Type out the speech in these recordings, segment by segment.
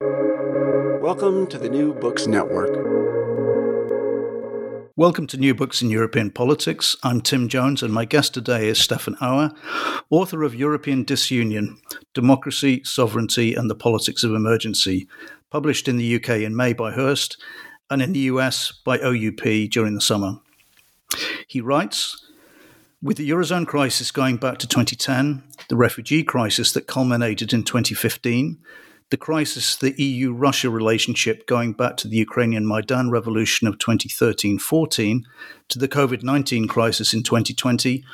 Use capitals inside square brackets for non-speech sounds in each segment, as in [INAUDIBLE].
Welcome to the New Books Network. Welcome to New Books in European Politics. I'm Tim Jones, and my guest today is Stefan Auer, author of European Disunion Democracy, Sovereignty, and the Politics of Emergency, published in the UK in May by Hurst and in the US by OUP during the summer. He writes With the Eurozone crisis going back to 2010, the refugee crisis that culminated in 2015, the crisis, the EU Russia relationship going back to the Ukrainian Maidan revolution of 2013 14 to the COVID 19 crisis in 2020,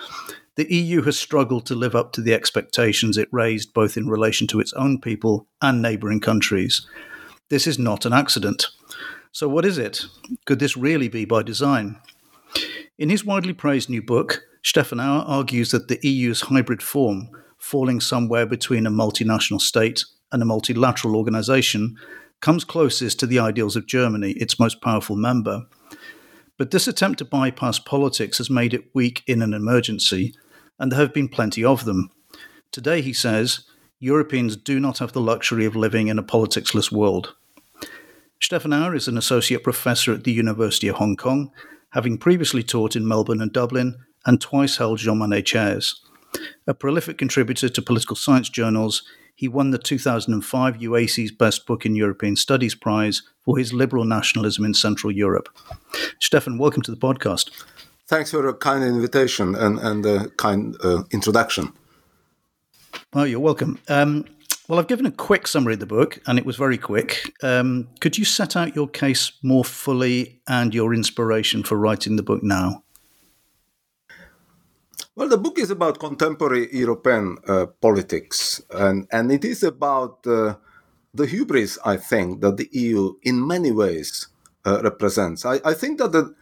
the EU has struggled to live up to the expectations it raised both in relation to its own people and neighbouring countries. This is not an accident. So, what is it? Could this really be by design? In his widely praised new book, Stefan Auer argues that the EU's hybrid form, falling somewhere between a multinational state and a multilateral organization comes closest to the ideals of Germany, its most powerful member. But this attempt to bypass politics has made it weak in an emergency, and there have been plenty of them. Today, he says, Europeans do not have the luxury of living in a politicsless world. Stefan Auer is an associate professor at the University of Hong Kong, having previously taught in Melbourne and Dublin, and twice held Jean Monnet chairs. A prolific contributor to political science journals, he won the 2005 UACES Best Book in European Studies Prize for his liberal nationalism in Central Europe. Stefan, welcome to the podcast. Thanks for a kind invitation and, and a kind uh, introduction. Well, you're welcome. Um, well, I've given a quick summary of the book, and it was very quick. Um, could you set out your case more fully and your inspiration for writing the book now? Well, the book is about contemporary European uh, politics, and, and it is about uh, the hubris, I think, that the EU in many ways uh, represents. I, I, think that the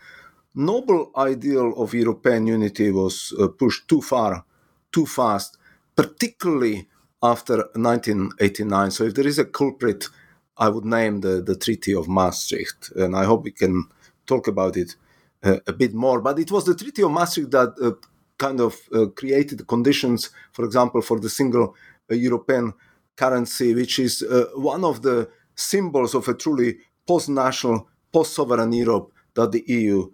noble ideal of European unity was uh, pushed too far, too fast, particularly after 1989. So, if there is a culprit, I would name the, the Treaty of Maastricht, and I hope we can talk about it uh, a bit more. But it was the Treaty of Maastricht that uh, kind of uh, created conditions, for example, for the single uh, European currency, which is uh, one of the symbols of a truly post-national, post-sovereign Europe that the EU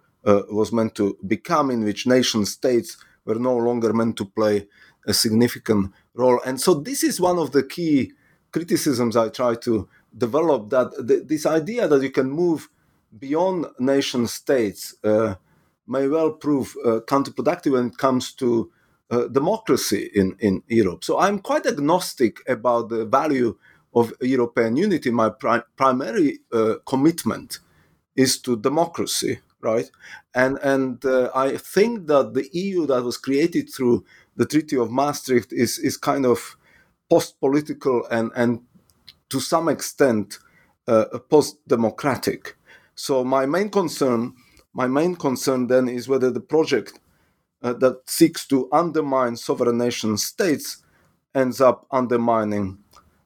was meant to become, in which nation states were no longer meant to play a significant role. And so this is one of the key criticisms I try to develop that th- this idea that you can move beyond nation states uh, may well prove uh, counterproductive when it comes to uh, democracy in, in Europe. So I'm quite agnostic about the value of European unity. My pri- primary uh, commitment is to democracy, right? And and uh, I think that the EU that was created through the Treaty of Maastricht is is kind of post-political and and to some extent uh, post-democratic. So my main concern my main concern then is whether the project uh, that seeks to undermine sovereign nation states ends up undermining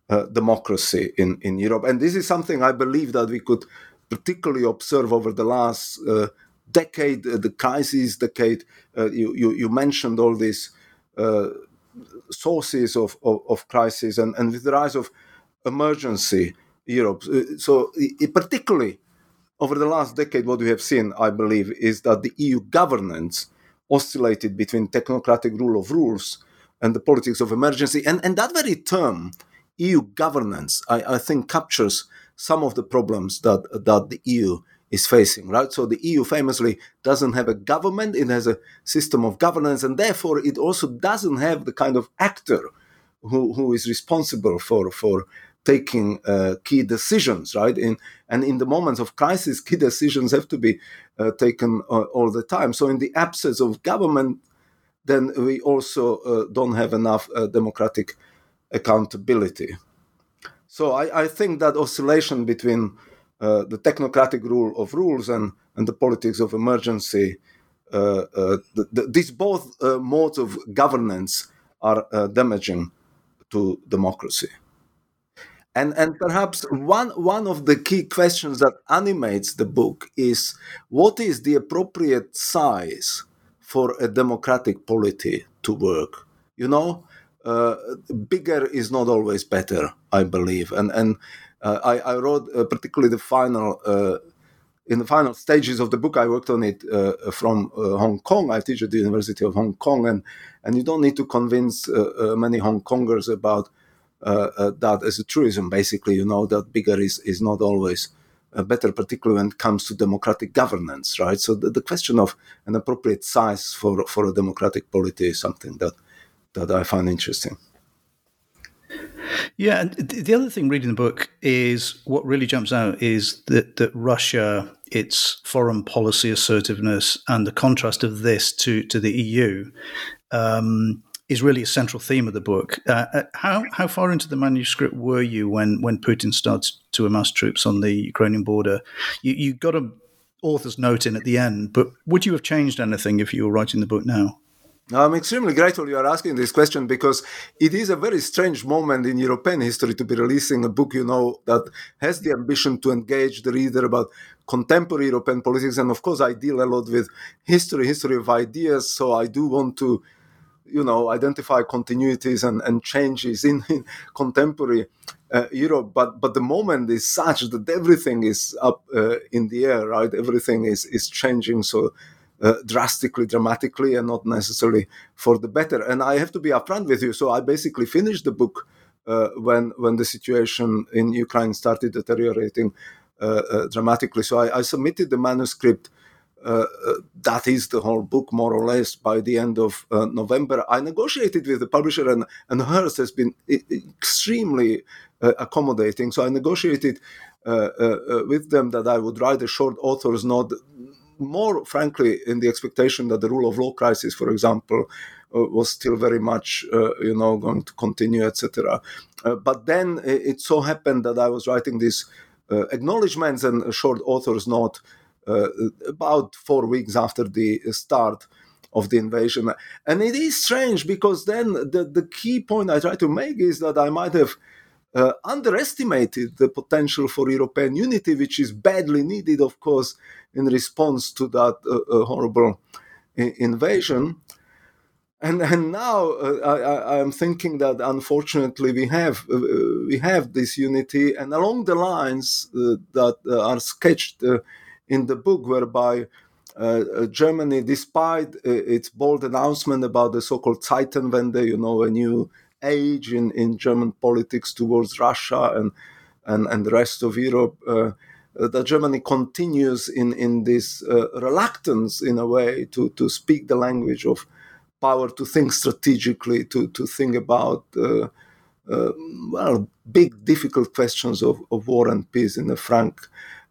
uh, democracy in, in Europe. And this is something I believe that we could particularly observe over the last uh, decade, uh, the crisis decade. Uh, you, you, you, mentioned all these uh, sources of, of, of, crisis and, and with the rise of emergency Europe. So, particularly over the last decade, what we have seen, I believe, is that the EU governance oscillated between technocratic rule of rules and the politics of emergency. And, and that very term, EU governance, I, I think captures some of the problems that, that the EU is facing, right? So the EU famously doesn't have a government, it has a system of governance, and therefore it also doesn't have the kind of actor who, who is responsible for, for taking uh, key decisions, right? In, and in the moments of crisis, key decisions have to be uh, taken uh, all the time. So, in the absence of government, then we also uh, don't have enough uh, democratic accountability. So, I, I, think that oscillation between uh, the technocratic rule of rules and, and the politics of emergency, the, the, these both modes of governance are damaging to democracy. And and perhaps one one of the key questions that animates the book is what is the appropriate size for a democratic polity to work? You know, uh, bigger is not always better, I believe. And and uh, I, I, wrote uh, particularly the final uh, in the final stages of the book. I worked on it uh, from uh, Hong Kong. I teach at the University of Hong Kong, and and you don't need to convince many Hong Kongers about uh, uh, that as a truism, basically, you know, that bigger is, is not always uh, better, particularly when it comes to democratic governance, right? So the, the question of an appropriate size for, for a democratic polity is something that, that I find interesting. Yeah, and the other thing reading the book is what really jumps out is that that Russia, its foreign policy assertiveness, and the contrast of this to to the EU, um, is really a central theme of the book. Uh, uh, how how far into the manuscript were you when when Putin started to amass troops on the Ukrainian border? You, you got a author's note in at the end, but would you have changed anything if you were writing the book now? I'm extremely grateful you are asking this question because it is a very strange moment in European history to be releasing a book, you know, that has the ambition to engage the reader about contemporary European politics. And of course, I deal a lot with history, history of ideas. So I do want to you know identify continuities and, and changes in, in contemporary uh, Europe. But but the moment is such that everything is up uh, in the air, right? Everything is is changing so. Uh, drastically, dramatically, and not necessarily for the better. And I have to be upfront with you. So I basically finished the book uh, when when the situation in Ukraine started deteriorating uh, uh, dramatically. So I, I, submitted the manuscript that is the whole book, more or less, by the end of uh, November. I negotiated with the publisher, and, and Hurst has been extremely uh, accommodating. So I negotiated uh, uh, with them that I would write a short author's note, more frankly, in the expectation that the rule of law crisis, for example, was still very much, you know, going to continue, etc. but then it, so happened that I was writing these acknowledgments and a short author's note uh, about four weeks after the start of the invasion. And it is strange because then the, the key point I try to make is that I might have uh, underestimated the potential for European unity, which is badly needed, of course, in response to that uh, uh horrible invasion. And, and now uh, I, am thinking that unfortunately we have uh, we have this unity, and along the lines that are sketched in the book, whereby uh, uh, Germany, despite uh, its bold announcement about the so-called Zeitenwende, you know, a new age in, in German politics towards Russia and and, and the rest of Europe, uh, uh that Germany continues in in this uh, reluctance, in a way, to to speak the language of power, to think strategically, to to think about. well, big, difficult questions of, of war and peace in a frank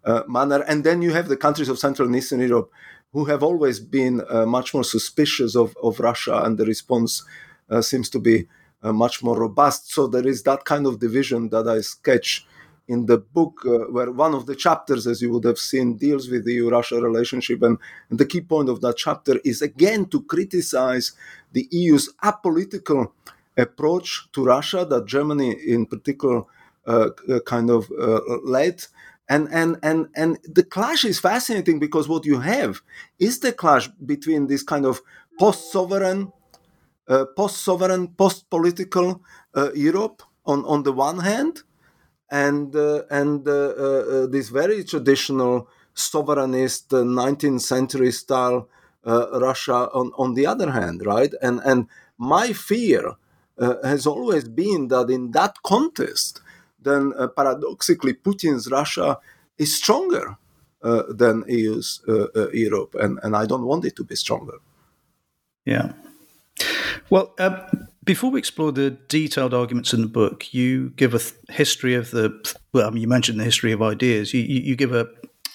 uh, manner. And then you have the countries of Central and Eastern Europe who have always been uh, much more suspicious of, of Russia, and the response uh, seems to be uh, much more robust. So there is that kind of division that I sketch in the book, uh, where one of the chapters, as you would have seen, deals with the EU Russia relationship. And, and the key point of that chapter is again to criticize the EU's apolitical approach to Russia that Germany, in particular, uh, kind of led. And, and and and the clash is fascinating because what you have is the clash between this kind of post-sovereign, uh, post-sovereign, post-political uh, Europe on, on the one hand, and uh, and this very traditional sovereignist 19th century style Russia on, on the other hand, right? And and my fear has always been that in that contest, then paradoxically Putin's Russia is stronger uh, than EU's uh, uh, Europe, and, and I don't want it to be stronger. Yeah. Well, uh, before we explore the detailed arguments in the book, you give a th- history of the. Well, I mean, you mentioned the history of ideas. You, you, you give a,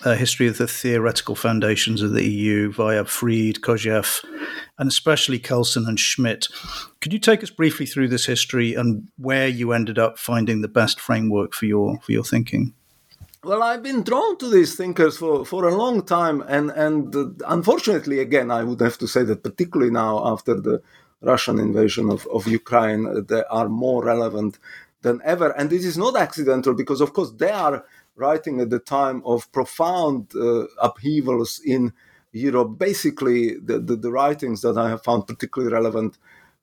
a, history of the theoretical foundations of the EU via Fried, Kojève, and especially Kelsen and Schmitt. Could you take us briefly through this history and where you ended up finding the best framework for your for your thinking? Well, I've been drawn to these thinkers for, for a long time, and and uh, unfortunately, again, I would have to say that particularly now after the Russian invasion of, of Ukraine, uh, they are more relevant than ever. And this is not accidental because, of course, they are writing at the time of profound uh, upheavals in Europe. Basically, the, the, the, writings that I have found particularly relevant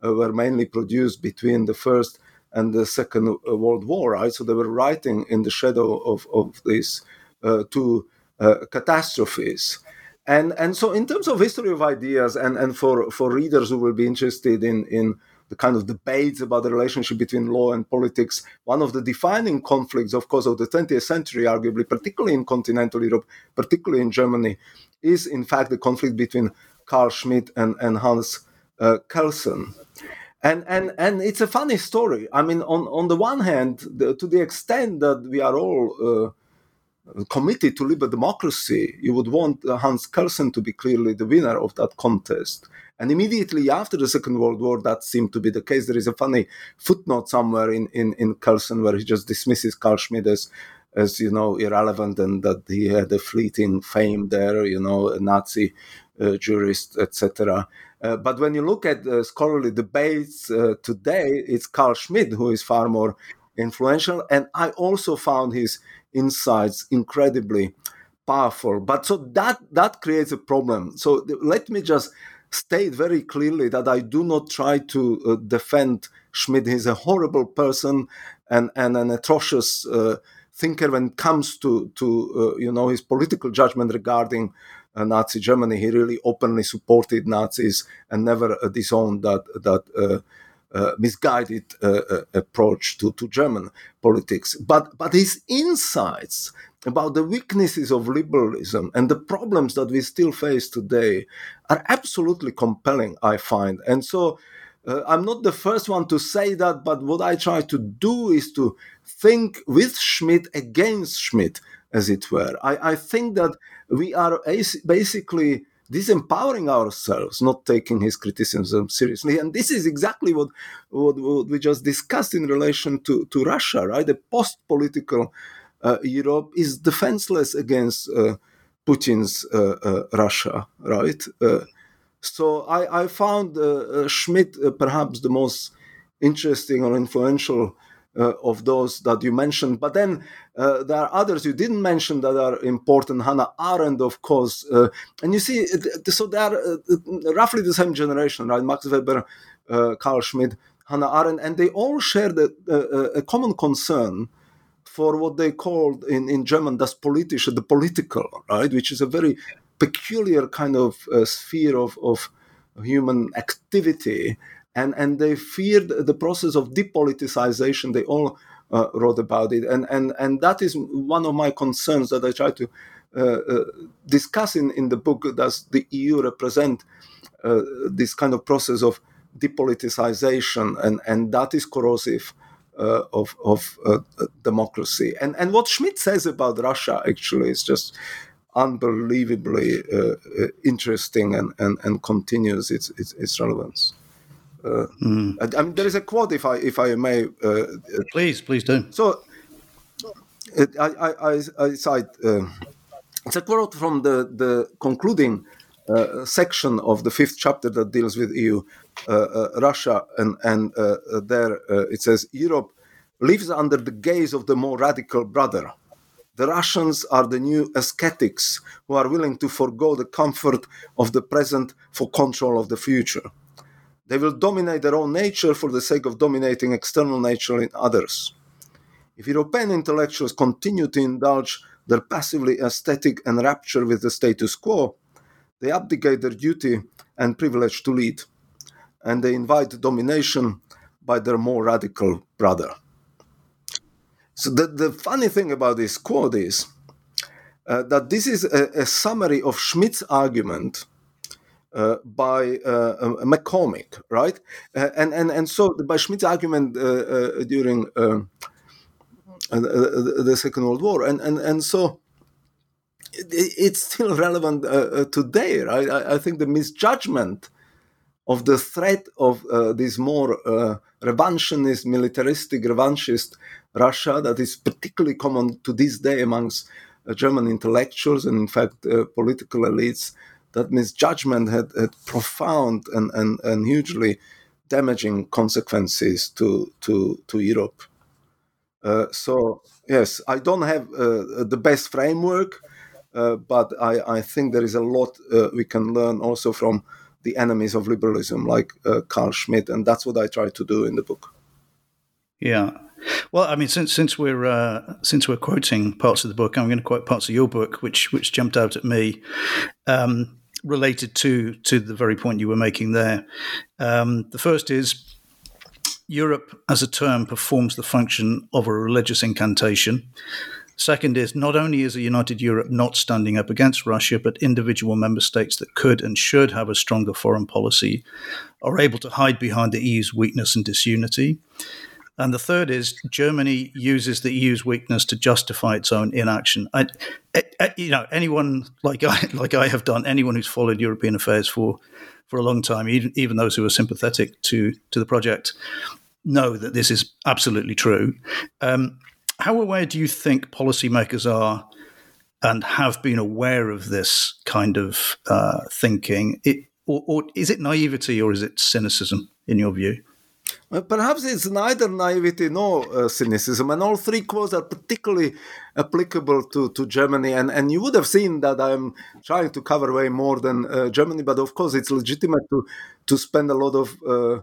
uh, were mainly produced between the first and the Second uh, World War, right? So they were writing in the shadow of, of these uh, two uh, catastrophes. And, and so, in terms of history of ideas, and, and for, for readers who will be interested in, in the kind of debates about the relationship between law and politics, one of the defining conflicts, of course, of the 20th century, arguably, particularly in continental Europe, particularly in Germany, is in fact the conflict between Carl Schmitt and, and Hans uh, Kelsen and and and it's a funny story. I mean, on on the one hand, the, to the extent that we are all uh, committed to liberal democracy, you would want Hans Kelsen to be clearly the winner of that contest. And immediately after the Second World War, that seemed to be the case. There is a funny footnote somewhere in in, in Kelsen where he just dismisses Carl Schmitt as as you know irrelevant and that he had a fleeting fame there, you know, a Nazi uh, jurist, etc. Uh, but when you look at the scholarly debates uh, today, it's Carl Schmitt who is far more influential. And I also found his insights incredibly powerful. But so that that creates a problem. So th- let me just state very clearly that I do not try to uh, defend Schmitt He's a horrible person and, and an atrocious uh, thinker when it comes to to uh, you know his political judgment regarding uh, Nazi Germany. He really openly supported Nazis and never uh, disowned that that. Uh, uh, misguided uh, uh, approach to, to German politics. But, but his insights about the weaknesses of liberalism and the problems that we still face today are absolutely compelling, I find. And so I'm not the first one to say that, but what I try to do is to think with Schmitt against Schmitt, as it were. I, I think that we are basically disempowering ourselves, not taking his criticism seriously. And this is exactly what, what, what we just discussed in relation to, to Russia, right? The post political uh, Europe is defenseless against uh, Putin's uh, uh Russia, right? Uh, so I, I found uh, Schmitt perhaps the most interesting or influential of those that you mentioned. But then uh, there are others you didn't mention that are important. Hannah Arendt, of course. Uh, and you see, so they are uh, roughly the same generation, right? Max Weber, uh, Carl Schmitt, Hannah Arendt, and they all shared the, uh, a common concern for what they called in, in German das Politische, the political, right? Which is a very peculiar kind of sphere of, of human activity and and they feared the process of depoliticization. They all uh, wrote about it, and and and that is one of my concerns that I try to uh, uh, discuss in in the book. Does the EU represent uh, this kind of process of depoliticization, and and that is corrosive. Uh, of of uh, democracy and and what Schmitt says about Russia actually is just unbelievably interesting and, and, and continues its, its, its relevance. Uh, mm. I, I mean, there is a quote, if I if I may. Uh, please, please do. So, I I I, I cite. Uh, it's a quote from the the concluding uh, section of the fifth chapter that deals with EU, uh, uh, Russia, and and there it says Europe lives under the gaze of the more radical brother. The Russians are the new ascetics who are willing to forego the comfort of the present for control of the future. They will dominate their own nature for the sake of dominating external nature in others. If European intellectuals continue to indulge their passively aesthetic enrapture with the status quo, they abdicate their duty and privilege to lead, and they invite domination by their more radical brother. So, the, the funny thing about this quote is uh, that this is a, a, summary of Schmitt's argument. Uh, by uh, McCormick, right? Uh, and, and, and so by Schmitt's argument uh, uh, during um, the Second World War, and and and so it's still relevant today, right? I, I, think the misjudgment of the threat of uh, this more uh, revanchist, militaristic, revanchist Russia that is particularly common to this day amongst uh, German intellectuals and, in fact, political elites. That misjudgment had, had profound and, and, and hugely damaging consequences to, to, to Europe. Uh, so yes, I don't have uh, the best framework, uh, but I, I, think there is a lot uh, we can learn also from the enemies of liberalism, like uh, Carl Schmitt, and that's what I try to do in the book. Yeah. Well, I mean, since since we're uh, since we're quoting parts of the book, I'm going to quote parts of your book, which which jumped out at me, um, related to to the very point you were making there. Um, the first is Europe as a term performs the function of a religious incantation. Second is not only is a united Europe not standing up against Russia, but individual member states that could and should have a stronger foreign policy are able to hide behind the EU's weakness and disunity. And the third is Germany uses the EU's weakness to justify its own inaction. I, I, you know, anyone like I [LAUGHS] like I have done, anyone who's followed European affairs for for a long time, even, even those who are sympathetic to to the project, know that this is absolutely true. Um, how aware do you think policymakers are and have been aware of this kind of uh, thinking? It, or, or, is it naivety or is it cynicism, in your view? Well, perhaps it's neither naivety nor uh, cynicism, and all three quotes are particularly applicable to, to Germany. And, and you would have seen that I'm trying to cover way more than uh, Germany, but of course it's legitimate to to spend a lot of uh,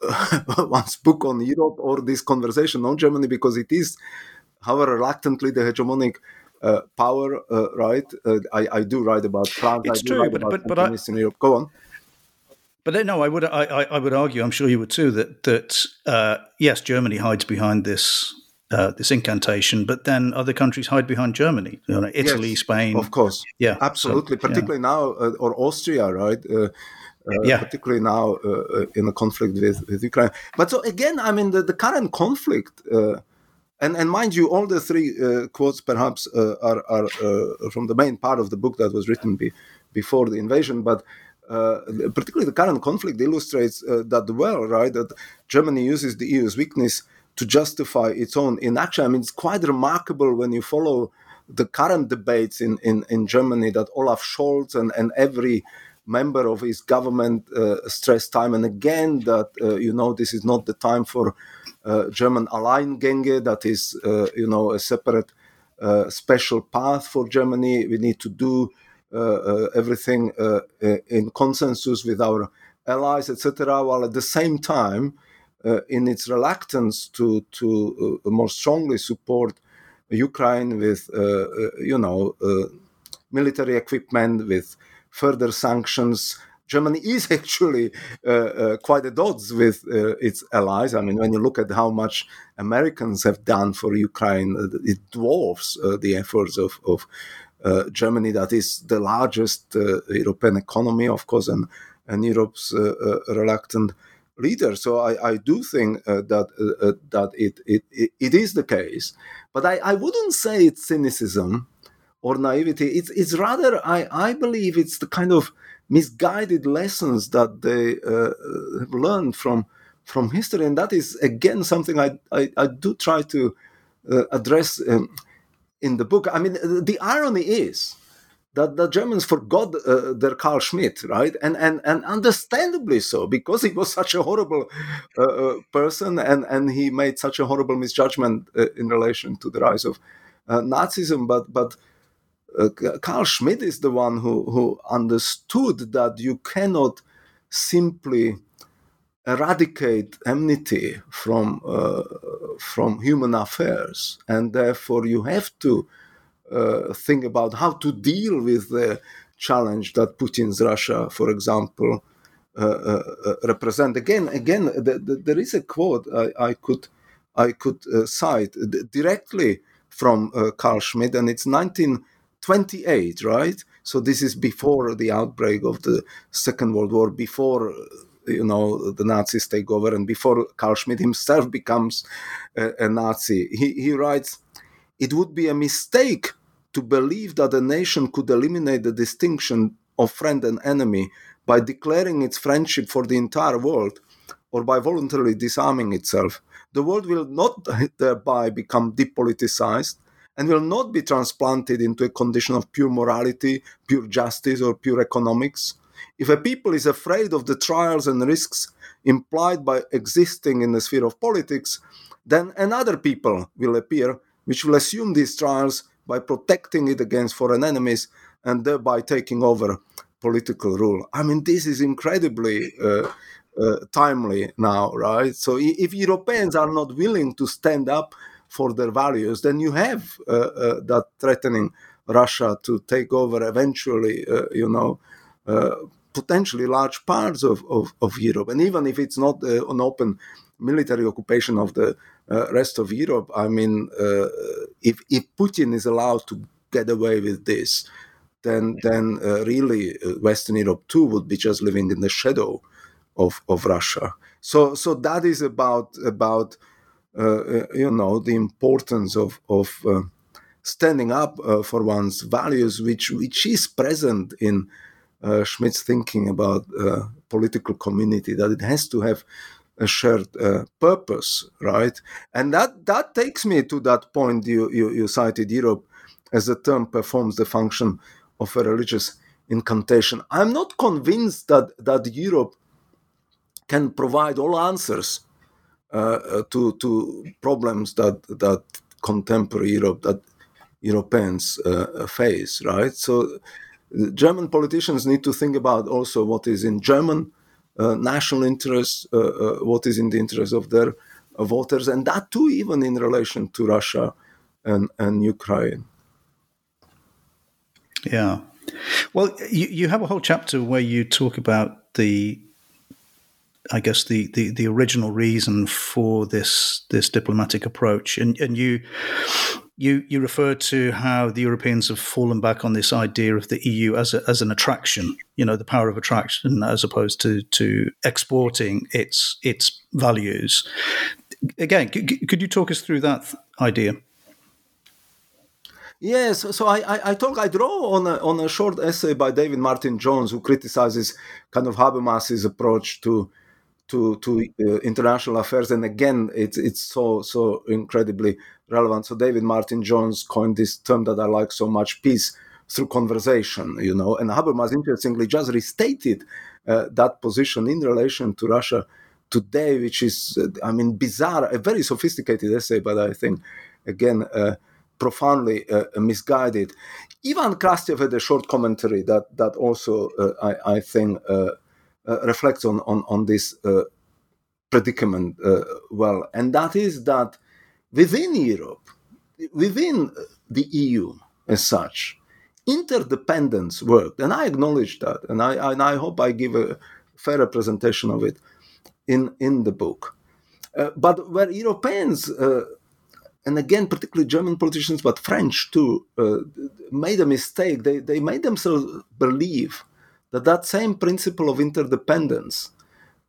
[LAUGHS] one's book on Europe or this conversation on Germany because it is, however reluctantly, the hegemonic uh, power, uh, right? Uh, I, I, do write about France. It's true, but, but, but I, in Europe. Go on. But no, I would I, I would argue, I'm sure you would too, that that uh, yes, Germany hides behind this uh, this incantation, but then other countries hide behind Germany, you know, Italy, yes, Spain, of course, yeah, absolutely, so, particularly yeah. now uh, or Austria, right? Uh, yeah. particularly now uh, uh, in a conflict with, with Ukraine. But so again, I mean, the, the current conflict, and, and mind you, all the three quotes perhaps are, are from the main part of the book that was written be, before the invasion, but uh, particularly the current conflict illustrates uh, that well, right? That Germany uses the EU's weakness to justify its own inaction. I mean, it's quite remarkable when you follow the current debates in, in, in Germany that Olaf Scholz and, and every member of his government uh, time and again that uh, you know this is not the time for uh, German Alleingänge, that is uh, you know a separate special path for Germany. We need to do everything in consensus with our allies, etc. While at the same time, in its reluctance to to more strongly support Ukraine with you know military equipment with further sanctions. Germany [LAUGHS] is actually uh, uh, quite at odds with uh, its allies. I mean, when you look at how much Americans have done for Ukraine, uh, it dwarfs uh, the efforts of, of uh, Uh, Germany, that is the largest uh, European economy, of course, and, and Europe's uh, reluctant leader. So I, I do think that that it, it, it is the case, but I, I wouldn't say it's cynicism or naivety. It's it's rather I I believe it's the kind of misguided lessons that they uh, have learned from from history, and that is again something I I, I do try to uh, address um, in the book. I mean, the irony is that the Germans forgot uh, their Carl Schmitt, right? And, and and understandably so, because he was such a horrible uh, uh, person and, and he made such a horrible misjudgment uh, in relation to the rise of uh, Nazism. But but uh, Carl Schmitt is the one who, who understood that you cannot simply eradicate enmity from from human affairs, and therefore you have to uh, think about how to deal with the challenge that Putin's Russia, for example, uh, uh, uh represent. Again, again, the, the, there is a quote I, I could I could uh, cite directly from Carl Schmitt, and it's 1928, right? So this is before the outbreak of the Second World War, before you know the Nazis take over, and before Carl Schmitt himself becomes a, a Nazi. He he writes it would be a mistake to believe that a nation could eliminate the distinction of friend and enemy by declaring its friendship for the entire world or by voluntarily disarming itself. The world will not [LAUGHS] thereby become depoliticized and will not be transplanted into a condition of pure morality, pure justice, or pure economics. If a people is afraid of the trials and risks implied by existing in the sphere of politics, then another people will appear which will assume these trials by protecting it against foreign enemies and thereby taking over political rule. I mean, this is incredibly uh, uh, timely now, right? So if Europeans are not willing to stand up for their values, then you have uh, uh that threatening Russia to take over eventually, uh, you know, uh, potentially large parts of, of, of, Europe. And even if it's not an open military occupation of the uh, rest of Europe. I mean, uh, if if Putin is allowed to get away with this, then then uh, really uh, Western Europe too would be just living in the shadow of of Russia. So so that is about about uh, uh, you know the importance of of standing up for one's values, which which is present in Schmitt's thinking about political community. That it has to have a shared uh, purpose, right? And that that takes me to that point you, you, you cited Europe as a term performs the function of a religious incantation. I'm not convinced that that Europe can provide all answers uh, uh to to problems that that contemporary Europe that Europeans uh, face, right? So German politicians need to think about also what is in German uh, national interest, uh, uh, what is in the interest of their voters, and that too, even in relation to Russia and, and Ukraine. Yeah. Well, you, you have a whole chapter where you talk about the I guess the, the, the original reason for this this diplomatic approach, and and you you you referred to how the Europeans have fallen back on this idea of the EU as a, as an attraction, you know, the power of attraction, as opposed to to exporting its its values. Again, c- could you talk us through that idea? Yes, so I, I, I talk I draw on a, on a short essay by David Martin Jones who criticizes kind of Habermas's approach to to to uh, international affairs and again it's it's so so incredibly relevant. So david martin jones coined this term that i like so much peace through conversation you know and habermas interestingly just restated uh, that position in relation to russia today which is uh, i mean bizarre a very sophisticated essay but i think again uh, profoundly uh, misguided. Ivan krastev had a short commentary that that also uh, I, I think reflects on on, on this uh, predicament uh, well, and that is that within Europe, within the EU as such, interdependence worked, and I acknowledge that, and I and I hope I give a fair representation of it in in the book. Uh, but where Europeans, uh, and again particularly German politicians, but French too, uh, made a mistake. They they made themselves believe that that same principle of interdependence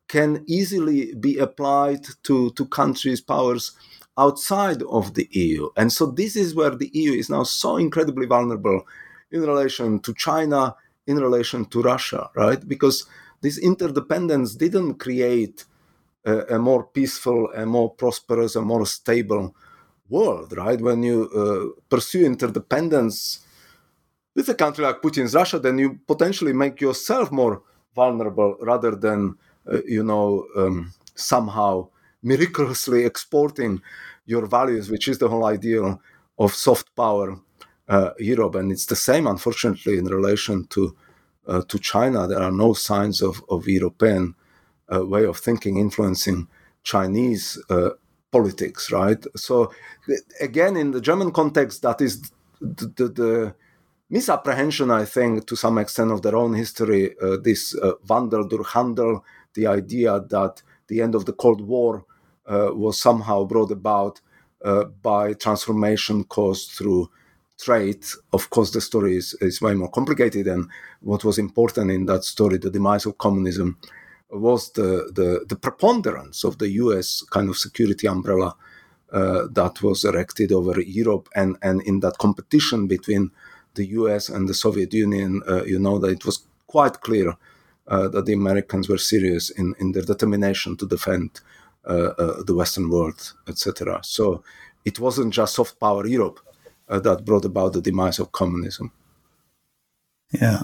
can easily be applied to, to countries' powers outside of the EU. And so this is where the EU is now so incredibly vulnerable in relation to China, in relation to Russia, right? Because this interdependence didn't create a, a more peaceful, a more prosperous, a more stable world, right? When you uh, pursue interdependence, with a country like Putin's Russia, then you potentially make yourself more vulnerable rather than, uh, you know, um, somehow miraculously exporting your values, which is the whole idea of soft power uh, Europe. And it's the same, unfortunately, in relation to uh, to China. There are no signs of, of European uh, way of thinking influencing Chinese uh, politics, right? So, again, in the German context, that is the, the, the misapprehension, I think, to some extent of their own history, uh, this uh, Wandel durch Handel, the idea that the end of the Cold War uh, was somehow brought about uh, by transformation caused through trade. Of course, the story is, is way more complicated, and what was important in that story, the demise of communism, was the, the, the preponderance of the US kind of security umbrella uh, that was erected over Europe, and, and in that competition between the US and the Soviet Union, uh, you know that it was quite clear uh, that the Americans were serious in, in their determination to defend uh, the Western world, etc. So it wasn't just soft power Europe that brought about the demise of communism. Yeah.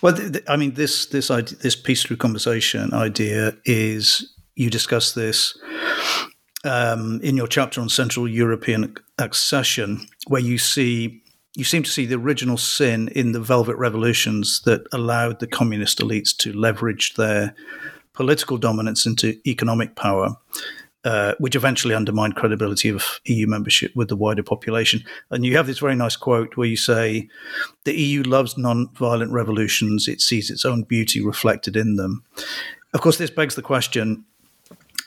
Well, th- th- I mean, this this idea, this peace through conversation idea is you discuss this um, in your chapter on Central European accession, where you see you seem to see the original sin in the Velvet Revolutions that allowed the communist elites to leverage their political dominance into economic power, uh, which eventually undermined credibility of EU membership with the wider population. And you have this very nice quote where you say, "The EU loves non-violent revolutions; it sees its own beauty reflected in them." Of course, this begs the question.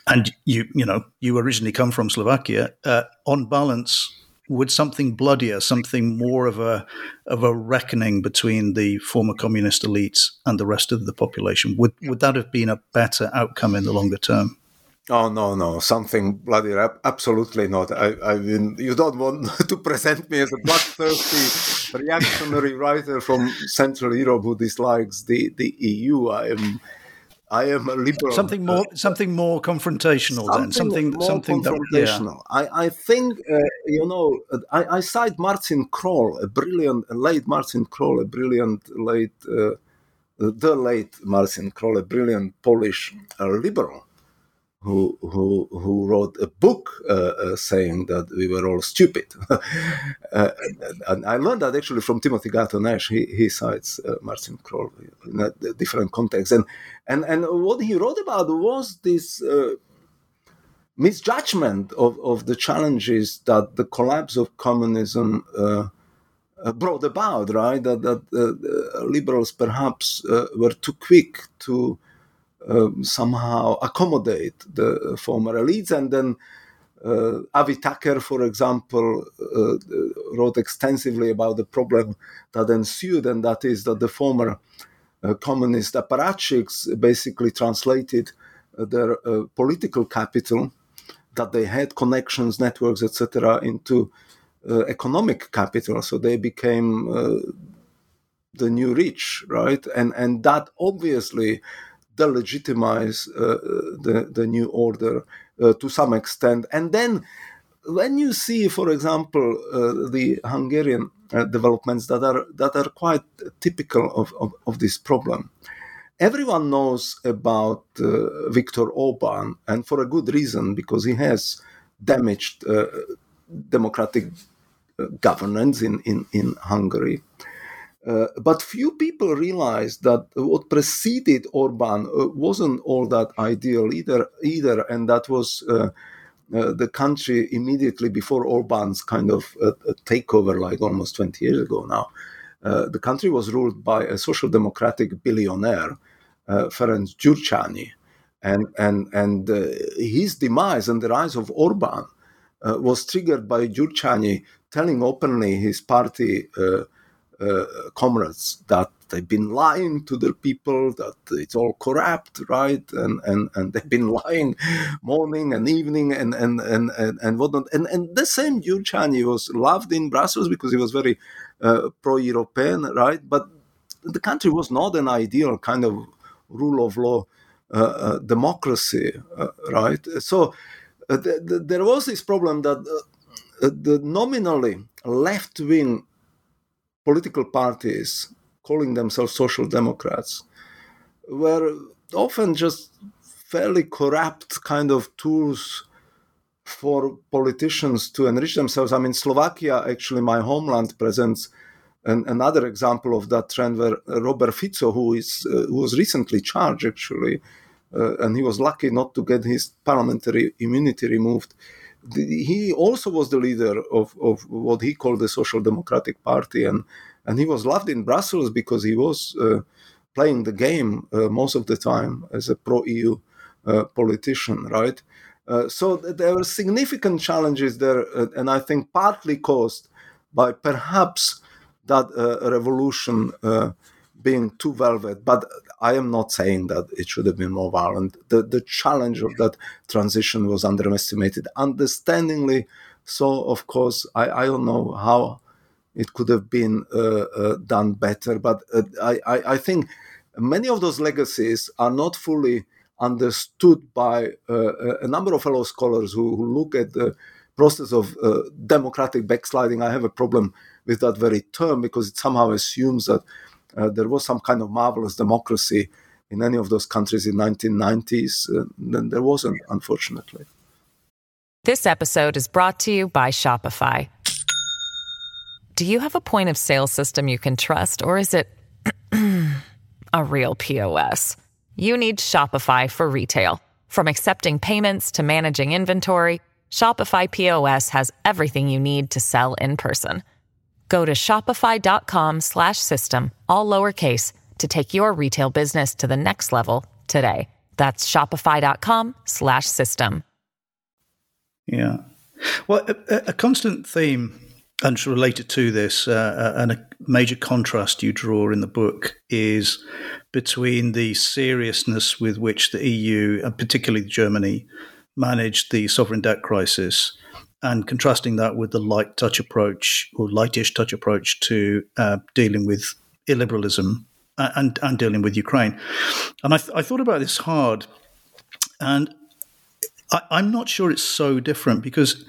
And you, you know, you originally come from Slovakia. Uh, on balance, would something bloodier, something more of a of a reckoning between the former communist elites and the rest of the population, would would that have been a better outcome in the longer term? Oh no, no, something bloody absolutely not. I, I mean, you don't want [LAUGHS] to present me as a bloodthirsty reactionary writer from Central Europe who dislikes the, the EU. I am I am a liberal. Something more, something more confrontational. Something then something, more something confrontational. That, yeah. I, I think uh, you know. I, I cite Marcin Kroll, a brilliant, a late Marcin Kroll, a brilliant late, uh, the late Marcin Kroll, a brilliant Polish uh, liberal who who who wrote a book uh, uh, saying that we were all stupid. [LAUGHS] uh, and I learned that actually from Timothy Garton Ash. He, he cites uh, Marcin Kroll in a different context, and and and what he wrote about was this. Uh, misjudgment of, of the challenges that the collapse of communism uh, brought about, right? That, that liberals perhaps were too quick to um, somehow accommodate the former elites. And then uh, Avi Tucker, for example, uh, wrote extensively about the problem that ensued, and that is that the former uh, communist apparatchiks basically translated their uh, political capital, that they had connections, networks, etc., into uh, economic capital. So they became uh, the new rich, right? And and that obviously delegitimize uh, the, the new order uh, to some extent. And then when you see, for example, uh, the Hungarian developments that are that are quite typical of, of, of this problem, everyone knows about uh, Viktor Orban, and for a good reason, because he has damaged uh, democratic governance in, in, in Hungary. Uh, but few people realized that what preceded Orban uh, wasn't all that ideal either, either and that was uh, uh the country immediately before Orban's kind of uh, takeover, like almost 20 years ago now. the country was ruled by a social democratic billionaire, Ferenc Gyurcsány, and and and his demise and the rise of Orban was triggered by Gyurcsány telling openly his party uh, comrades that they've been lying to their people, that it's all corrupt, right? And and, and they've been [LAUGHS] lying morning and evening and and and and, and whatnot. And and the same Gyurcsány was loved in Brussels because he was very uh, pro-European, right? But the country was not an ideal kind of rule of law uh, uh, democracy, uh, right? So uh, the, the, there was this problem that uh, the nominally left wing political parties calling themselves social democrats were often just fairly corrupt kind of tools for politicians to enrich themselves. I mean, Slovakia, actually, my homeland, presents an, another example of that trend where Robert Fico, who is uh, who was recently charged, actually, uh, and he was lucky not to get his parliamentary immunity removed. He also was the leader of, of what he called the Social Democratic Party, and, and he was loved in Brussels because he was uh, playing the game uh, most of the time as a pro EU uh, politician, right? Uh, so there were significant challenges there, uh, and I think partly caused by perhaps that uh, revolution being too velvet. But I am not saying that it should have been more violent. The, the challenge of that transition was underestimated, understandingly so. Of course, I, I don't know how it could have been uh, done better, but I, I, I think many of those legacies are not fully understood by uh, a number of fellow scholars who, who, look at the process of uh, democratic backsliding. I have a problem with that very term because it somehow assumes that uh, there was some kind of marvelous democracy in any of those countries in 1990s. Uh, then there wasn't, unfortunately. This episode is brought to you by Shopify. Do you have a point of sale system you can trust, or is it [CLEARS THROAT] a real POS? you need Shopify for retail. From accepting payments to managing inventory, Shopify POS has everything you need to sell in person. Go to shopify.com slash system, all lowercase to take your retail business to the next level today. That's shopify.com slash system. Yeah. Well, a, a constant theme and related to this, uh, uh, and a major contrast you draw in the book is between the seriousness with which the EU, and particularly Germany, managed the sovereign debt crisis, and contrasting that with the light touch approach or lightish touch approach to uh, dealing with illiberalism and, and dealing with Ukraine. And I, th- I thought about this hard, and I, am not sure it's so different because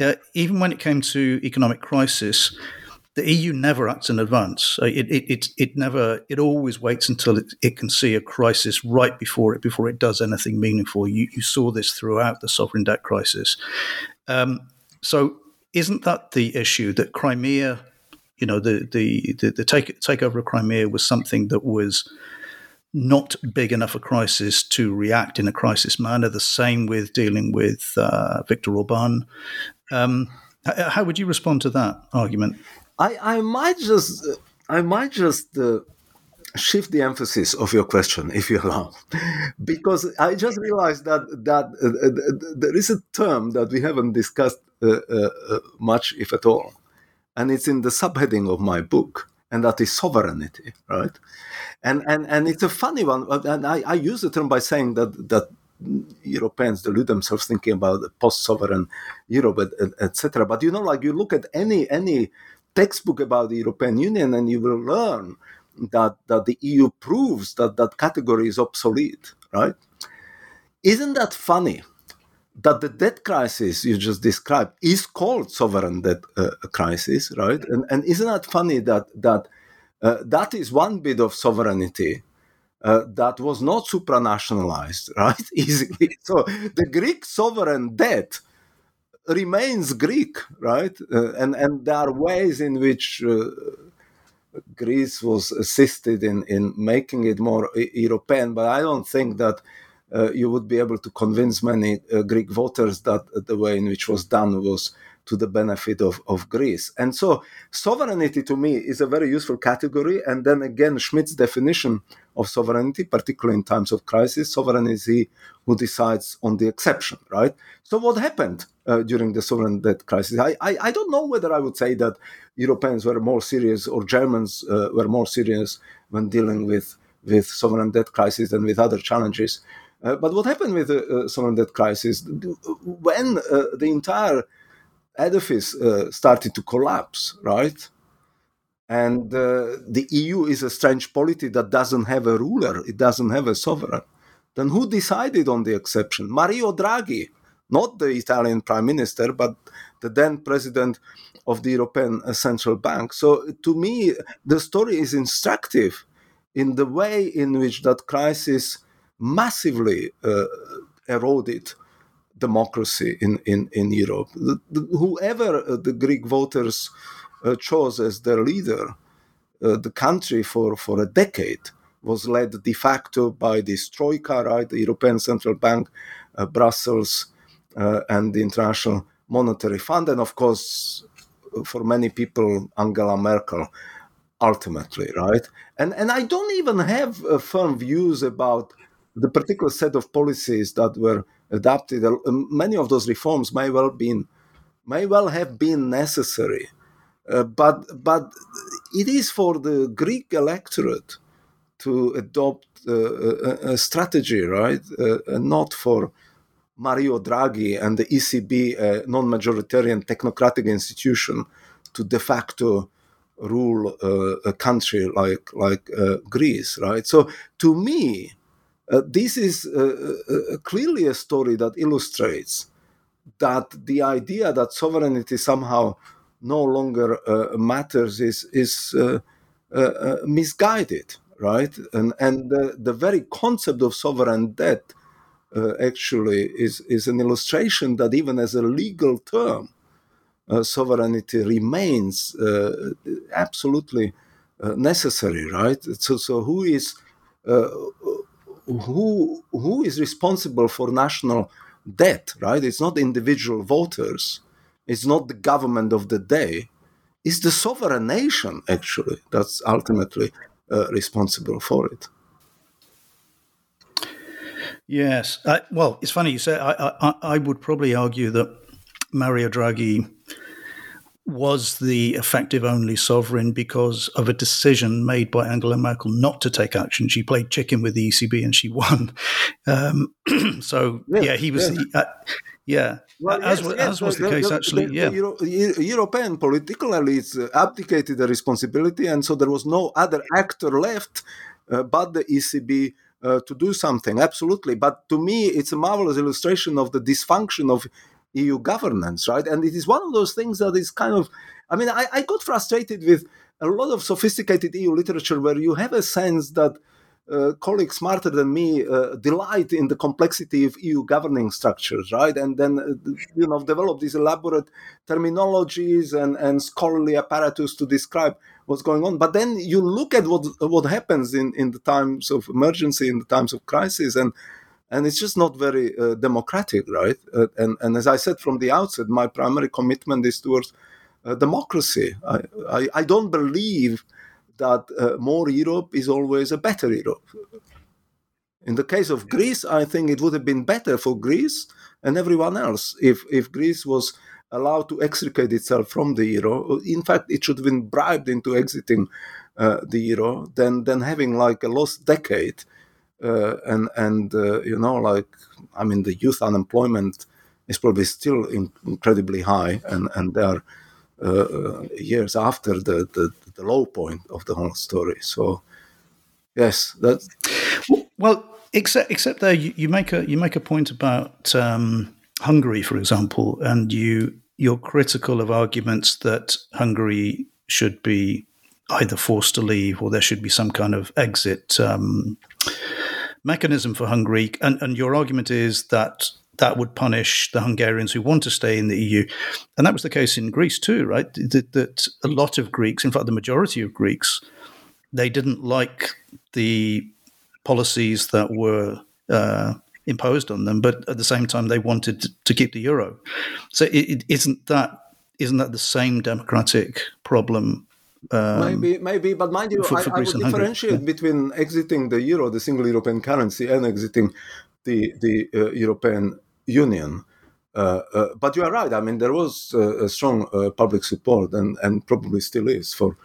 uh, even when it came to economic crisis, the EU never acts in advance. Uh, it, it, it, it never, it always waits until it, it can see a crisis right before it, before it does anything meaningful. You, you saw this throughout the sovereign debt crisis. Um, so isn't that the issue that Crimea, you know, the, the, the, the take, takeover of Crimea was something that was not big enough a crisis to react in a crisis manner. The same with dealing with uh, Viktor Orban. Um, how would you respond to that argument? I, I might just I might just uh, shift the emphasis of your question, if you allow, because I just realized that that uh, uh there is a term that we haven't discussed uh, uh, uh, much, if at all, and it's in the subheading of my book, and that is sovereignty, right? And and and it's a funny one, and I, I use the term by saying that that Europeans delude themselves thinking about the post-sovereign Europe, etc. But you know, like you look at any any textbook about the European Union, and you will learn that, that the EU proves that that category is obsolete, right? Isn't that funny? That the debt crisis you just described is called sovereign debt uh, crisis, right? And, and isn't that funny that that uh, that is one bit of sovereignty uh, that was not supranationalized, [LAUGHS] right? [LAUGHS] Easily. So the Greek sovereign debt remains Greek, right? Uh, and and there are ways in which uh, Greece was assisted in in making it more European, but I don't think that. Uh, you would be able to convince many uh, Greek voters that the way in which was done was to the benefit of, of Greece. And so, sovereignty to me is a very useful category. And then again, Schmitt's definition of sovereignty, particularly in times of crisis, sovereign is he who decides on the exception, right? So, what happened uh, during the sovereign debt crisis? I, I, I, don't know whether I would say that Europeans were more serious or Germans uh, were more serious when dealing with, with sovereign debt crisis than with other challenges. Uh, but what happened with the uh, sovereign debt crisis? When uh, the entire edifice uh, started to collapse, right? And uh, the EU is a strange polity that doesn't have a ruler, it doesn't have a sovereign. Then who decided on the exception? Mario Draghi, not the Italian prime minister, but the then president of the European uh, Central Bank. So to me, the story is instructive in the way in which that crisis massively uh, eroded democracy in, in, in Europe. The, the, whoever uh, the Greek voters uh, chose as their leader, uh, the country for, for a decade was led de facto by this Troika, right, the European Central Bank, Brussels, and the International Monetary Fund, and of course, for many people, Angela Merkel ultimately, right? And and I don't even have uh, firm views about the particular set of policies that were adopted. Uh, many of those reforms may well been may well have been necessary, uh, but but it is for the Greek electorate to adopt uh, a, a, strategy, right? Uh, not for Mario Draghi and the ECB, a non-majoritarian technocratic institution, to de facto rule uh, a country like like uh, Greece, right? So to me, uh, this is uh, uh, clearly a story that illustrates that the idea that sovereignty somehow no longer uh, matters is is misguided, right? And and the, the very concept of sovereign debt actually is is an illustration that even as a legal term uh, sovereignty remains uh, absolutely uh, necessary, right? So, so who is who who is responsible for national debt, right? It's not individual voters, it's not the government of the day, it's the sovereign nation actually that's ultimately uh, responsible for it. Yes, well, it's funny you say. I, I, I would probably argue that Mario Draghi was the effective only sovereign because of a decision made by Angela Merkel not to take action. She played chicken with the ECB and she won. [LAUGHS] Um, [CLEARS THROAT] so yeah, yeah, he was. Yeah. The, uh, yeah. Well, as, yes, as was the, the case, the, actually, yeah. Euro, European political elites uh, abdicated the responsibility, and so there was no other actor left uh, but the ECB uh, to do something. Absolutely. But to me, it's a marvelous illustration of the dysfunction of EU governance, right? And it is one of those things that is kind of, I mean, I, I got frustrated with a lot of sophisticated EU literature where you have a sense that uh, colleagues smarter than me uh, delight in the complexity of EU governing structures, right? And then, uh, you know, develop these elaborate terminologies and, and scholarly apparatus to describe what's going on. But then you look at what what happens in, in the times of emergency, in the times of crisis, and and it's just not very uh, democratic, right? Uh, and and as I said from the outset, my primary commitment is towards uh, democracy. I, I, I don't believe that uh, more Europe is always a better Europe. In the case of Greece, I think it would have been better for Greece and everyone else if if Greece was allowed to extricate itself from the euro. In fact, it should have been bribed into exiting uh, the euro than than having like a lost decade uh, and and uh, you know like I mean the youth unemployment is probably still in, incredibly high, and and they are uh, years after the, the, the low point of the whole story. So yes, that. Well, except except there you, you make a you make a point about um, Hungary, for example, and you you're critical of arguments that Hungary should be either forced to leave or there should be some kind of exit um, mechanism for Hungary. And, and your argument is that that would punish the Hungarians who want to stay in the EU. And that was the case in Greece too, right? That, that a lot of Greeks, in fact, the majority of Greeks, they didn't like the policies that were uh, imposed on them, but at the same time, they wanted to, to keep the euro. So it, it isn't that isn't that the same democratic problem um, maybe, maybe, but mind you, for, for I, I, would differentiate yeah. between exiting the euro, the single European currency, and exiting the the uh, European Union. Uh, uh, but you are right. I mean, there was uh, a strong uh, public support, and, and probably still is for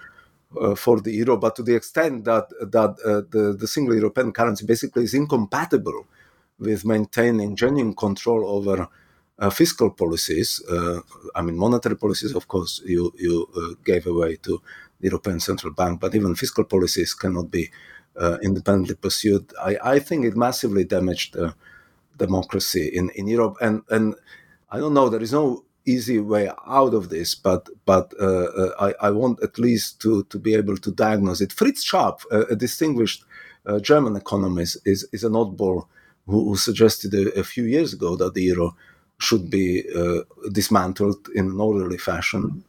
uh, for the euro. But to the extent that that the the single European currency basically is incompatible with maintaining genuine control over fiscal policies. I mean, monetary policies, of course, you you gave away to the European Central Bank, but even fiscal policies cannot be uh, independently pursued. I, I, think it massively damaged uh, democracy in, in Europe. And and I don't know, there is no easy way out of this, but but uh, uh, I, I, want at least to to be able to diagnose it. Fritz Scharpf, a, distinguished uh, German economist, is is an oddball who, who suggested a, a, few years ago that the euro should be uh, dismantled in an orderly fashion,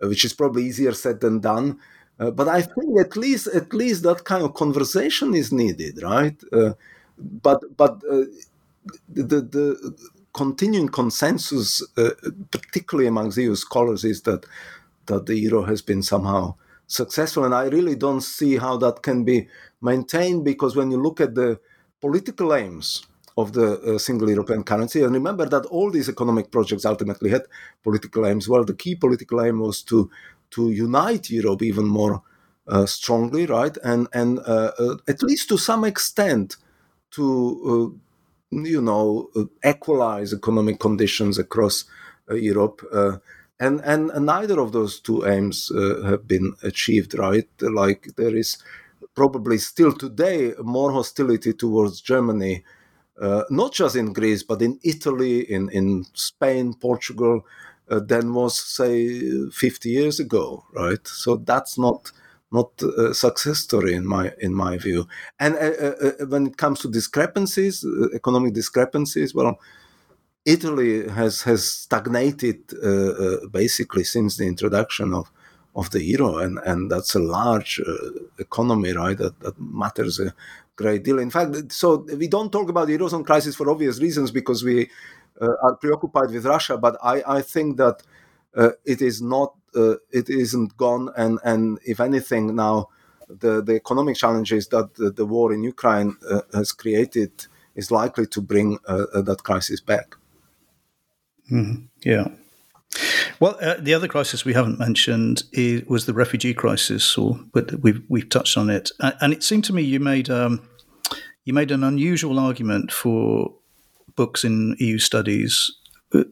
which is probably easier said than done. Uh, but I think at least at least that kind of conversation is needed, right? but but the, the continuing consensus, uh, particularly among EU scholars, is that that the euro has been somehow successful, and I really don't see how that can be maintained because when you look at the political aims of the uh, single European currency, and remember that all these economic projects ultimately had political aims. Well, the key political aim was to to unite Europe even more uh, strongly, right, and and uh, uh at least to some extent to uh, you know, uh, equalize economic conditions across uh, Europe. Uh, and, and neither of those two aims have been achieved, right? Like there is probably still today more hostility towards Germany, uh, not just in Greece, but in Italy, in, in Spain, Portugal, uh, than was, say, 50 years ago, right? So that's not not a success story in my in my view. And uh, uh, uh when it comes to discrepancies, uh, economic discrepancies, well, Italy has has stagnated uh, uh, basically since the introduction of of the euro, and and that's a large economy, right? That that matters a great deal. In fact, so we don't talk about the eurozone crisis for obvious reasons because we are preoccupied with Russia. But I I think that it is not uh, it isn't gone, and and if anything, now the the economic challenges that the, the war in Ukraine uh, has created is likely to bring uh, uh that crisis back. Mm, yeah. Well, uh, the other crisis we haven't mentioned is, was the refugee crisis, or but we've we've touched on it, and it seemed to me you made um, you made an unusual argument for books in EU studies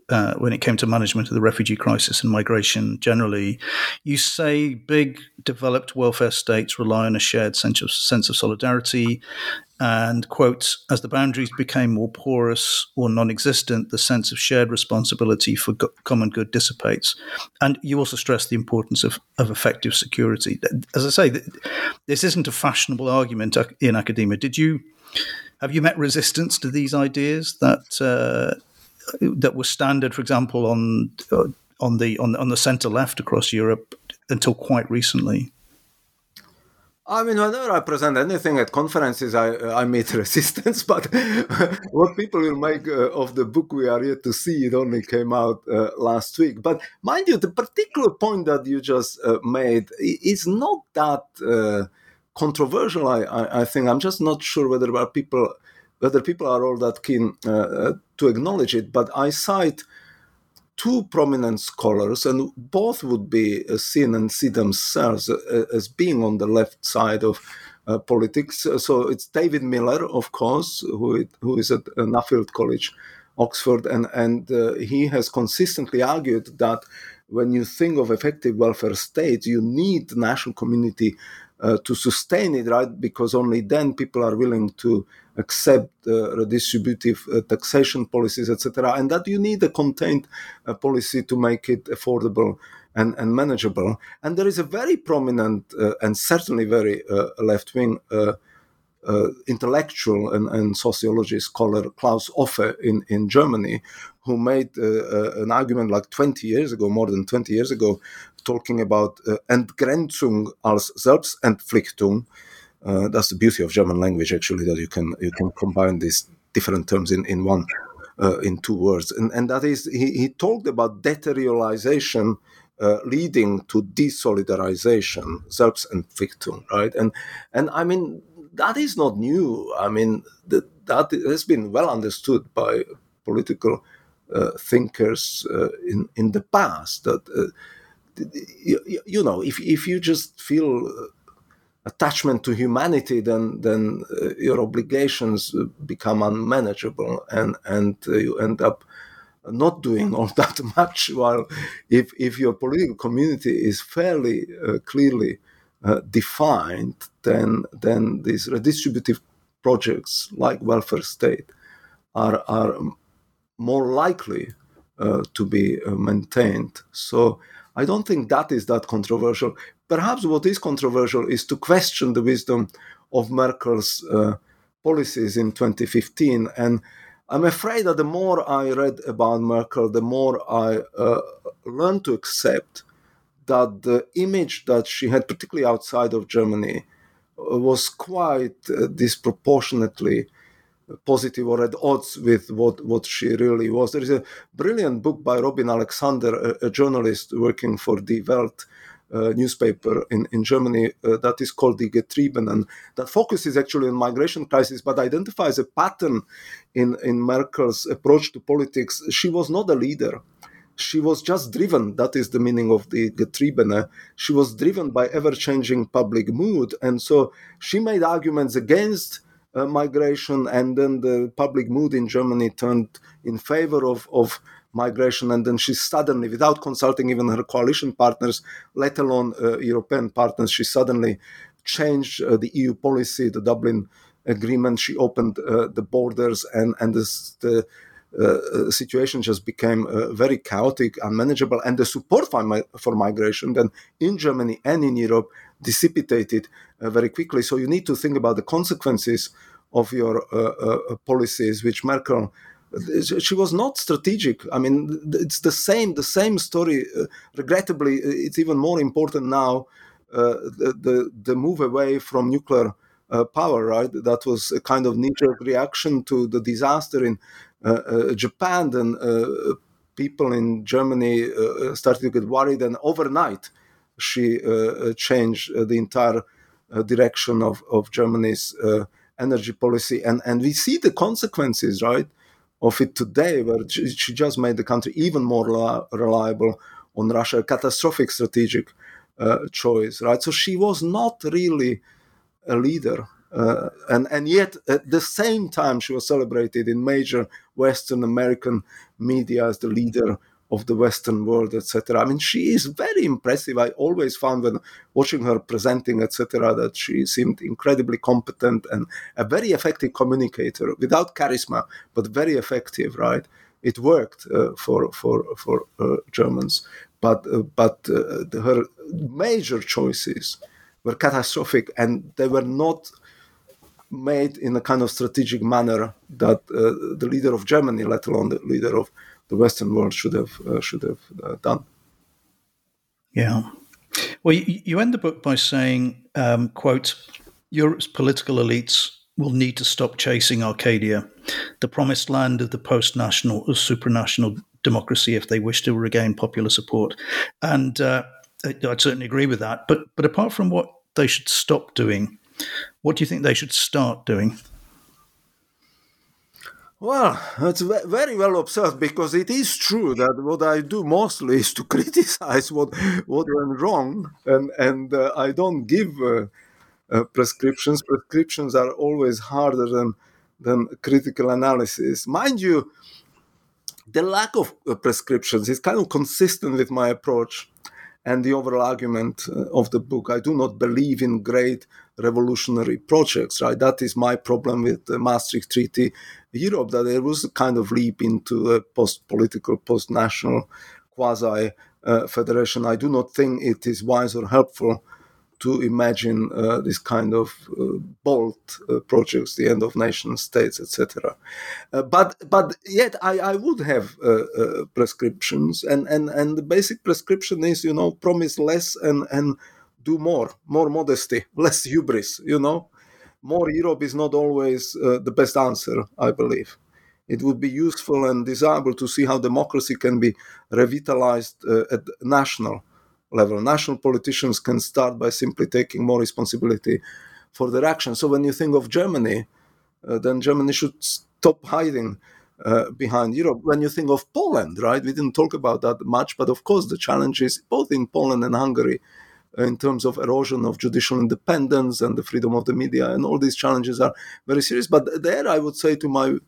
uh, when it came to management of the refugee crisis and migration generally, you say big developed welfare states rely on a shared sense of, sense of solidarity. And, quote, as the boundaries became more porous or non existent, the sense of shared responsibility for go- common good dissipates. And you also stress the importance of, of effective security. As I say, this isn't a fashionable argument in academia. Did you have you met resistance to these ideas that uh, that was standard, for example, on uh, on the on, on the centre left across Europe until quite recently. I mean, whenever I present anything at conferences, I I meet [LAUGHS] resistance. But [LAUGHS] what people will make uh, of the book we are yet to see, it only came out uh, last week. But mind you, the particular point that you just uh, made is not that uh, controversial. I, I, I think I'm just not sure whether people whether people are all that keen uh, uh, to acknowledge it. But I cite two prominent scholars, and both would be uh, seen and see themselves as being on the left side of uh, politics. So it's David Miller, of course, who, who is at Nuffield College, Oxford, and, and uh, he has consistently argued that when you think of effective welfare states, you need national community uh, to sustain it, right? Because only then people are willing to accept uh, redistributive uh, taxation policies, etc. And that you need a contained uh, policy to make it affordable and, and manageable. And there is a very prominent uh, and certainly very uh, left wing. Uh, intellectual and, and sociology scholar Claus Offe in, in Germany, who made uh, an argument like 20 years ago, more than 20 years ago, talking about uh, Entgrenzung als Selbstentpflichtung. Uh, that's the beauty of German language, actually, that you can you can combine these different terms in in one uh, in two words, and and that is he, he talked about deteriorization. Uh, leading to desolidarization, Selbstentpflichtung, right? And and I mean that is not new. I mean that that has been well understood by political uh, thinkers uh, in in the past. That uh, you, you, know, if if you just feel attachment to humanity, then then uh, your obligations become unmanageable, and and uh, you end up not doing all [LAUGHS] that much. While if if your political community is fairly uh, clearly uh, defined, then then these redistributive projects like welfare state are, are more likely uh, to be uh, maintained. So I don't think that is that controversial. Perhaps what is controversial is to question the wisdom of Merkel's uh, policies in 2015. And I'm afraid that the more I read about Merkel, the more I uh, learned to accept that the image that she had, particularly outside of Germany, uh, was quite uh, disproportionately positive or at odds with what, what she really was. There is a brilliant book by Robin Alexander, a, a journalist working for Die Welt, uh, newspaper in, in Germany uh, that is called Die Getriebenen, that focuses actually on migration crisis, but identifies a pattern in, in Merkel's approach to politics. She was not a leader. She was just driven. That is the meaning of the Getriebene. She was driven by ever-changing public mood, and so she made arguments against uh, migration, and then the public mood in Germany turned in favor of, of migration, and then she suddenly, without consulting even her coalition partners, let alone uh, European partners, she suddenly changed uh, the EU policy, the Dublin Agreement. She opened uh, the borders, and and this, the uh, situation just became uh, very chaotic, unmanageable, and the support for, mi- for migration then in Germany and in Europe dissipated uh, very quickly. So you need to think about the consequences of your uh, uh, uh, policies, which Merkel she was not strategic. I mean, it's the same the same story. Uh, regrettably, it's even more important now. Uh, the, the, the move away from nuclear uh, power, right? That was a kind of knee-jerk reaction to the disaster in Japan. Then people in Germany started to get worried, and overnight she uh, uh, changed uh, the entire direction of of Germany's energy policy, and and we see the consequences, right? of it today, where she just made the country even more reliable on Russia, a catastrophic strategic uh, choice, right? So she was not really a leader. Uh, and, and yet, at the same time, she was celebrated in major Western American media as the leader of the Western world, etc. I mean, she is very impressive. I always found when watching her presenting, etc., that she seemed incredibly competent and a very effective communicator without charisma, but very effective. Right? It worked uh, for for for uh, Germans, but uh, but uh, her major choices were catastrophic, and they were not made in a kind of strategic manner that uh, the leader of Germany, let alone the leader of the Western world should have uh, should have uh, done. Yeah. Well, you, you, end the book by saying, um, "quote Europe's political elites will need to stop chasing Arcadia, the promised land of the post-national or supranational democracy, if they wish to regain popular support." And uh, I'd certainly agree with that. But but apart from what they should stop doing, what do you think they should start doing? Well, it's very well observed because it is true that what I do mostly is to [LAUGHS] criticize what what went wrong, and and uh, I don't give uh, uh, prescriptions. Prescriptions are always harder than than critical analysis. Mind you, the lack of uh, prescriptions is kind of consistent with my approach and the overall argument uh, of the book. I do not believe in great revolutionary projects, right? That is my problem with the Maastricht Treaty Europe, that there was a kind of leap into a post-political, post-national quasi uh, federation. I do not think it is wise or helpful to imagine uh, this kind of uh, bold uh, projects, the end of nation states, etc. Uh, but but yet I, I would have uh, uh, prescriptions, and, and and the basic prescription is you know promise less and and do more, more modesty, [LAUGHS] less hubris. You know, more Europe is not always the best answer. I believe. It would be useful and desirable to see how democracy can be revitalized at national level. National politicians can start by simply taking more responsibility for their actions. So when you think of Germany, uh, then Germany should stop hiding uh, behind Europe. When you think of Poland, right, we didn't talk about that much, but of course the challenge is both in Poland and Hungary uh, in terms of erosion of judicial independence and the freedom of the media, and all these challenges are very serious. But there, I would say to my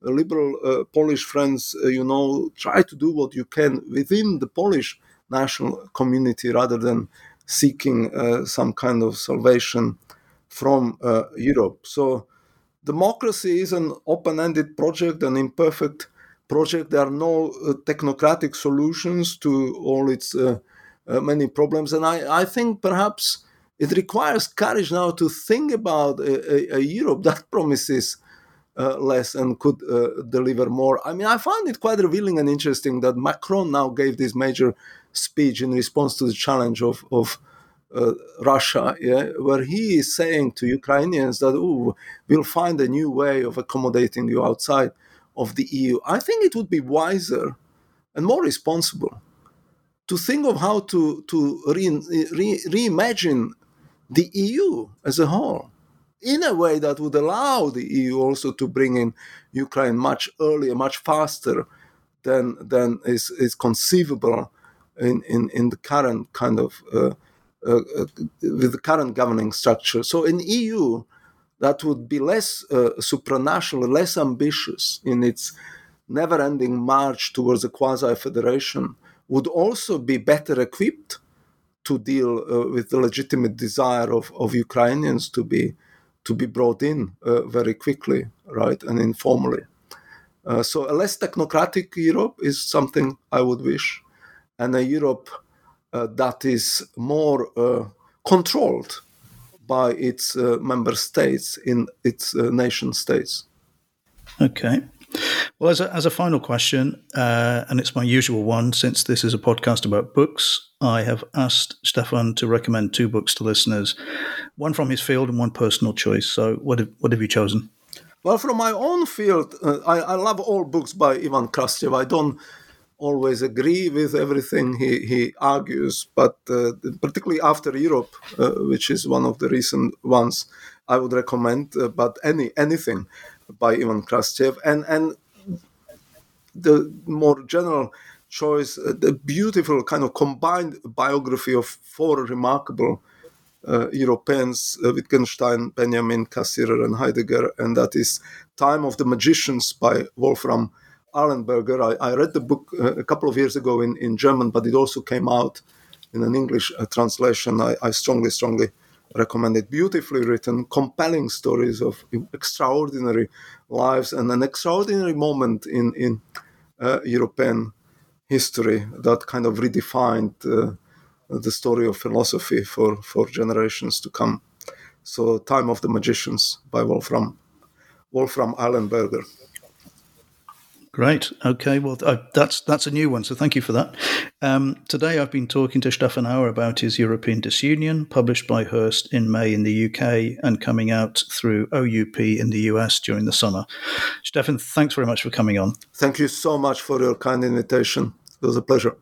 liberal uh, Polish friends, uh, you know, try to do what you can within the Polish national community rather than seeking uh, some kind of salvation from uh, Europe. So democracy is an open-ended project, an imperfect project. There are no uh, technocratic solutions to all its uh, uh, many problems, and I, I think perhaps it requires courage now to think about a, a, a Europe that [LAUGHS] promises uh, less and could deliver more. I mean, I found it quite revealing and interesting that Macron now gave this major speech in response to the challenge of, of uh, Russia, yeah, where he is saying to Ukrainians that, we'll find a new way of accommodating you outside of the EU. I think it would be wiser and more responsible to think of how to, to re, re, reimagine the EU as a whole in a way that would allow the EU also to bring in Ukraine much earlier, much faster than, than is, is conceivable in, in, in the current kind of uh, uh, uh, with the current governing structure. So in EU, that would be less uh, supranational, less ambitious in its never-ending march towards a quasi-federation, would also be better equipped to deal uh, with the legitimate desire of, of Ukrainians to be to be brought in uh, very quickly, right, and informally. Uh, so a less technocratic Europe is something I would wish, and a Europe uh, that is more uh, controlled by its uh, member states in its nation states. Okay. Well, as a, as a final question, uh, and it's my usual one, since this is a podcast about books, I have asked Stefan to recommend two books to listeners, one from his field and one personal choice. So, what have, what have you chosen? Well, from my own field, uh, I, I, love all books by Ivan Krastev. I don't always agree with everything he, he argues, but uh, particularly after Europe, uh, which is one of the recent ones, I would recommend. Uh, but any anything by Ivan Krastev and and the more general choice, uh, the beautiful kind of combined biography of four remarkable uh, Europeans, uh, Wittgenstein, Benjamin, Cassirer, and Heidegger, and that is Time of the Magicians by Wolfram Eilenberger. I, I read the book uh, a couple of years ago in, in German, but it also came out in an English uh, translation. I, I, strongly, strongly recommend it. Beautifully written, compelling stories of extraordinary lives and an extraordinary moment in, in uh, European history that kind of redefined uh, the story of philosophy for, for generations to come. So, Time of the Magicians by Wolfram, Wolfram Eilenberger. Great. Okay. Well, uh, that's that's a new one. So thank you for that. Um, today I've been talking to Stefan Auer about his European Disunion, published by Hurst in May in the UK and coming out through OUP in the US during the summer. Stefan, thanks very much for coming on. Thank you so much for your kind invitation. It was a pleasure.